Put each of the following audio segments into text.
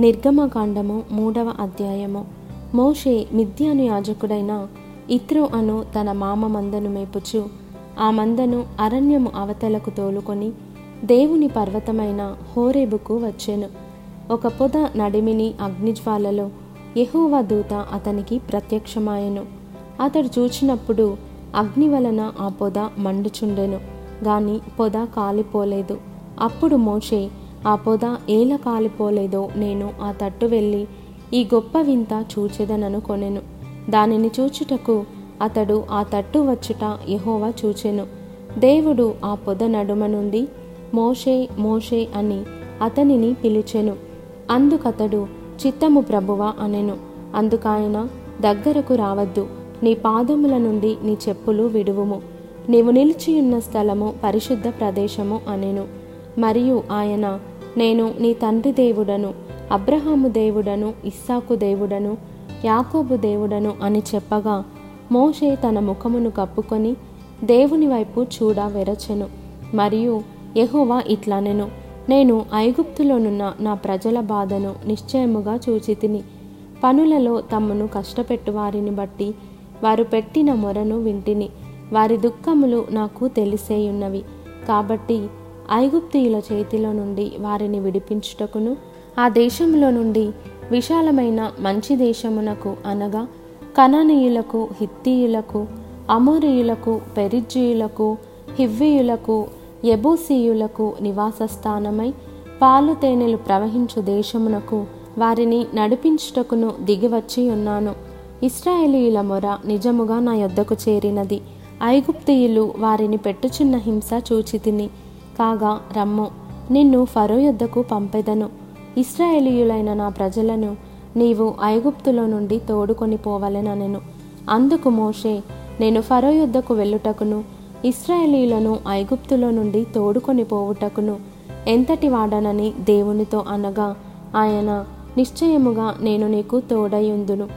నిర్గమకాండము మూడవ అధ్యాయము. మోషే మిథ్యాను యాజకుడైన ఇత్రో అను తన మామ మందను మేపుచు ఆ మందను అరణ్యము అవతలకు తోలుకొని దేవుని పర్వతమైన హోరేబుకు వచ్చెను. ఒక పొద నడిమిని అగ్నిజ్వాలలో యెహోవా దూత అతనికి ప్రత్యక్షమాయెను. అతడు చూచినప్పుడు అగ్ని వలన ఆ పొద మండుచుండెను గాని పొద కాలిపోలేదు. అప్పుడు మోషే ఆ పొద ఏల కాలిపోలేదో నేను ఆ తట్టు వెళ్ళి ఈ గొప్ప వింత చూచెదనను కొనెను. దానిని చూచుటకు అతడు ఆ తట్టు వచ్చుట యహోవా చూచెను. దేవుడు ఆ పొద నడుమ నుండి మోషే మోషే అని అతనిని పిలిచెను. అందుకతడు చిత్తము ప్రభువా అనెను. అందుకాయన దగ్గరకు రావద్దు. నీ పాదముల నుండి నీ చెప్పులు విడువుము. నీవు నిలిచియున్న స్థలము పరిశుద్ధ ప్రదేశము అనెను. మరియు ఆయన నేను నీ తండ్రి దేవుడను అబ్రహాము దేవుడను ఇస్సాకు దేవుడను యాకోబు దేవుడను అని చెప్పగా మోషే తన ముఖమును కప్పుకొని దేవుని వైపు చూడ వెరచెను. మరియు యహోవా ఇట్లనెను నేను ఐగుప్తులోనున్న నా ప్రజల బాధను నిశ్చయముగా చూచితిని. పనులలో తమ్మును కష్టపెట్టు వారిని బట్టి వారు పెట్టిన మొరను వింటిని. వారి దుఃఖములు నాకు తెలిసేయున్నవి. కాబట్టి ఐగుప్తియుల చేతిలో నుండి వారిని విడిపించుటకును ఆ దేశంలో నుండి విశాలమైన మంచి దేశమునకు అనగా కననీయులకు హిత్తీయులకు అమోరియులకు పెరిజ్జీయులకు హివ్వీయులకు ఎబూసీయులకు నివాస స్థానమై పాలు తేనెలు ప్రవహించు దేశమునకు వారిని నడిపించుటకును దిగివచ్చి ఉన్నాను. ఇస్రాయేలీయుల మొర నిజముగా నా యొద్దకు చేరినది. ఐగుప్తీయులు వారిని పెట్టుచున్న హింస చూచితిని. కాగా రమ్ము నిన్ను ఫరో యుద్ధకు పంపెదను. ఇస్రాయేలీయులైన నా ప్రజలను నీవు ఐగుప్తులో నుండి తోడుకొని పోవలెననెను. అందుకు మోషే నేను ఫరో యుద్ధకు వెళ్ళుటకును ఇస్రాయేలీలను ఐగుప్తులో నుండి తోడుకొని పోవుటకును ఎంతటి వాడనని దేవునితో అనగా ఆయన నిశ్చయముగా నేను నీకు తోడయుందును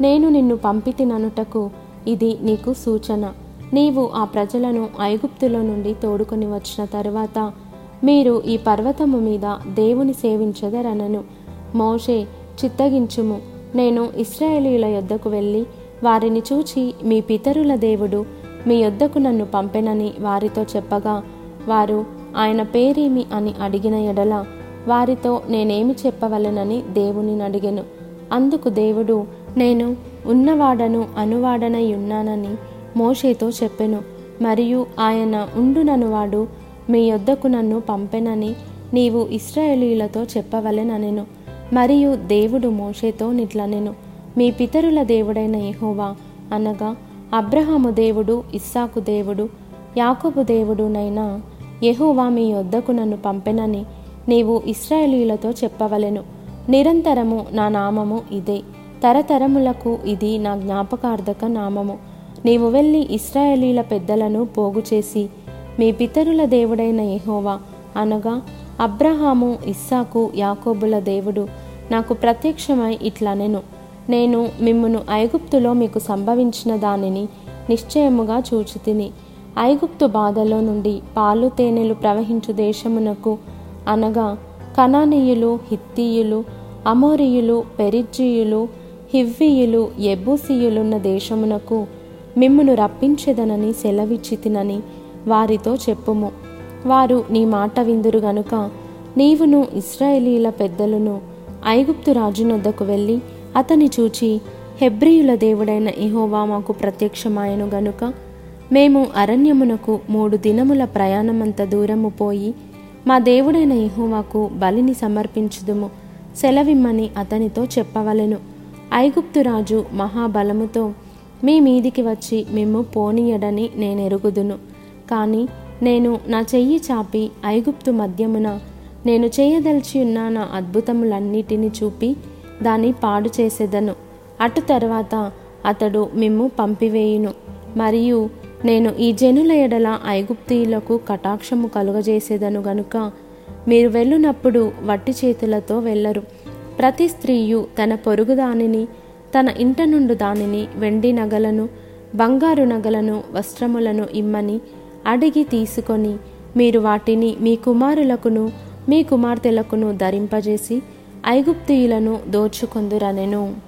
నేను నిన్ను పంపితిననుటకు ఇది నీకు సూచన. నీవు ఆ ప్రజలను ఐగుప్తులో నుండి తోడుకొని వచ్చిన తరువాత మీరు ఈ పర్వతము మీద దేవుని సేవించదరనను. మోషే చిత్తగించుము. నేను ఇస్రాయేలీల యొద్దకు వెళ్ళి వారిని చూచి మీ పితరుల దేవుడు మీ యొద్దకు నన్ను పంపెనని వారితో చెప్పగా వారు ఆయన పేరేమి అని అడిగిన ఎడల వారితో నేనేమి చెప్పవలెనని దేవుని అడిగెను. అందుకు దేవుడు నేను ఉన్నవాడను అనువాడనై ఉన్నానని మోషేతో చెప్పెను మరియు ఆయన ఉండుననువాడు మీ యొద్దకు నన్ను పంపెనని నీవు ఇస్రాయేలీలతో చెప్పవలెననెను. మరియు దేవుడు మోషేతో నిట్లనెను మీ పితరుల దేవుడైన యహోవా అనగా అబ్రహాము దేవుడు ఇస్సాకు దేవుడు యాకోబు దేవుడునైనా యహోవా మీ యొద్దకు నన్ను పంపెనని నీవు ఇస్రాయేలీలతో చెప్పవలెను. నిరంతరము నా నామము ఇదే తరతరములకు ఇది నా జ్ఞాపకార్థక నామము. నీవు వెళ్ళి ఇస్రాయేలీల పెద్దలను పోగు చేసి మీ పితరుల దేవుడైన యహోవా అనగా అబ్రహాము ఇస్సాకు యాకోబుల దేవుడు నాకు ప్రత్యక్షమై ఇట్లనెను. నేను మిమ్మును ఐగుప్తులో మీకు సంభవించిన దానిని నిశ్చయముగా చూచితిని. ఐగుప్తు బాధలో నుండి పాలు తేనెలు ప్రవహించు దేశమునకు అనగా కనానీయులు హిత్తీయులు అమోరియులు పెరిజ్జీయులు హివ్వీయులు ఎబ్బూసీయులున్న దేశమునకు మిమ్మును రప్పించెదనని సెలవిచ్చితినని వారితో చెప్పుము. వారు నీ మాట విందురు గనుక నీవును ఇస్రాయేలీల పెద్దలను ఐగుప్తు రాజునొద్దకు వెళ్ళి అతని చూచి హెబ్రియుల దేవుడైన ఇహోవా మాకు ప్రత్యక్షమాయను గనుక మేము అరణ్యమునకు మూడు దినముల ప్రయాణమంత దూరము పోయి మా దేవుడైన ఇహోవాకు బలిని సమర్పించుదుము సెలవిమ్మని అతనితో చెప్పవలెను. ఐగుప్తు రాజు మహాబలముతో మీ మీదికి వచ్చి మిమ్ము పోనీయడని నేనెరుగుదును. కానీ నేను నా చెయ్యి చాపి ఐగుప్తు మధ్యమున నేను చేయదలిచి ఉన్న నా అద్భుతములన్నిటిని చూపి దాన్ని పాడు చేసేదను. అటు తర్వాత అతడు మిమ్ము పంపివేయును. మరియు నేను ఈ జనుల ఎడల ఐగుప్తీయులకు కటాక్షము కలుగజేసేదను గనుక మీరు వెళ్ళునప్పుడు వట్టి చేతులతో వెళ్ళరు. ప్రతి స్త్రీయు తన పొరుగు దానిని తన ఇంట నుండి దానిని వెండి నగలను బంగారు నగలను వస్త్రములను ఇమ్మని అడిగి తీసుకొని మీరు వాటిని మీ కుమారులకును మీ కుమార్తెలకును ధరింపజేసి ఐగుప్తియులను దోచుకొందురనెను.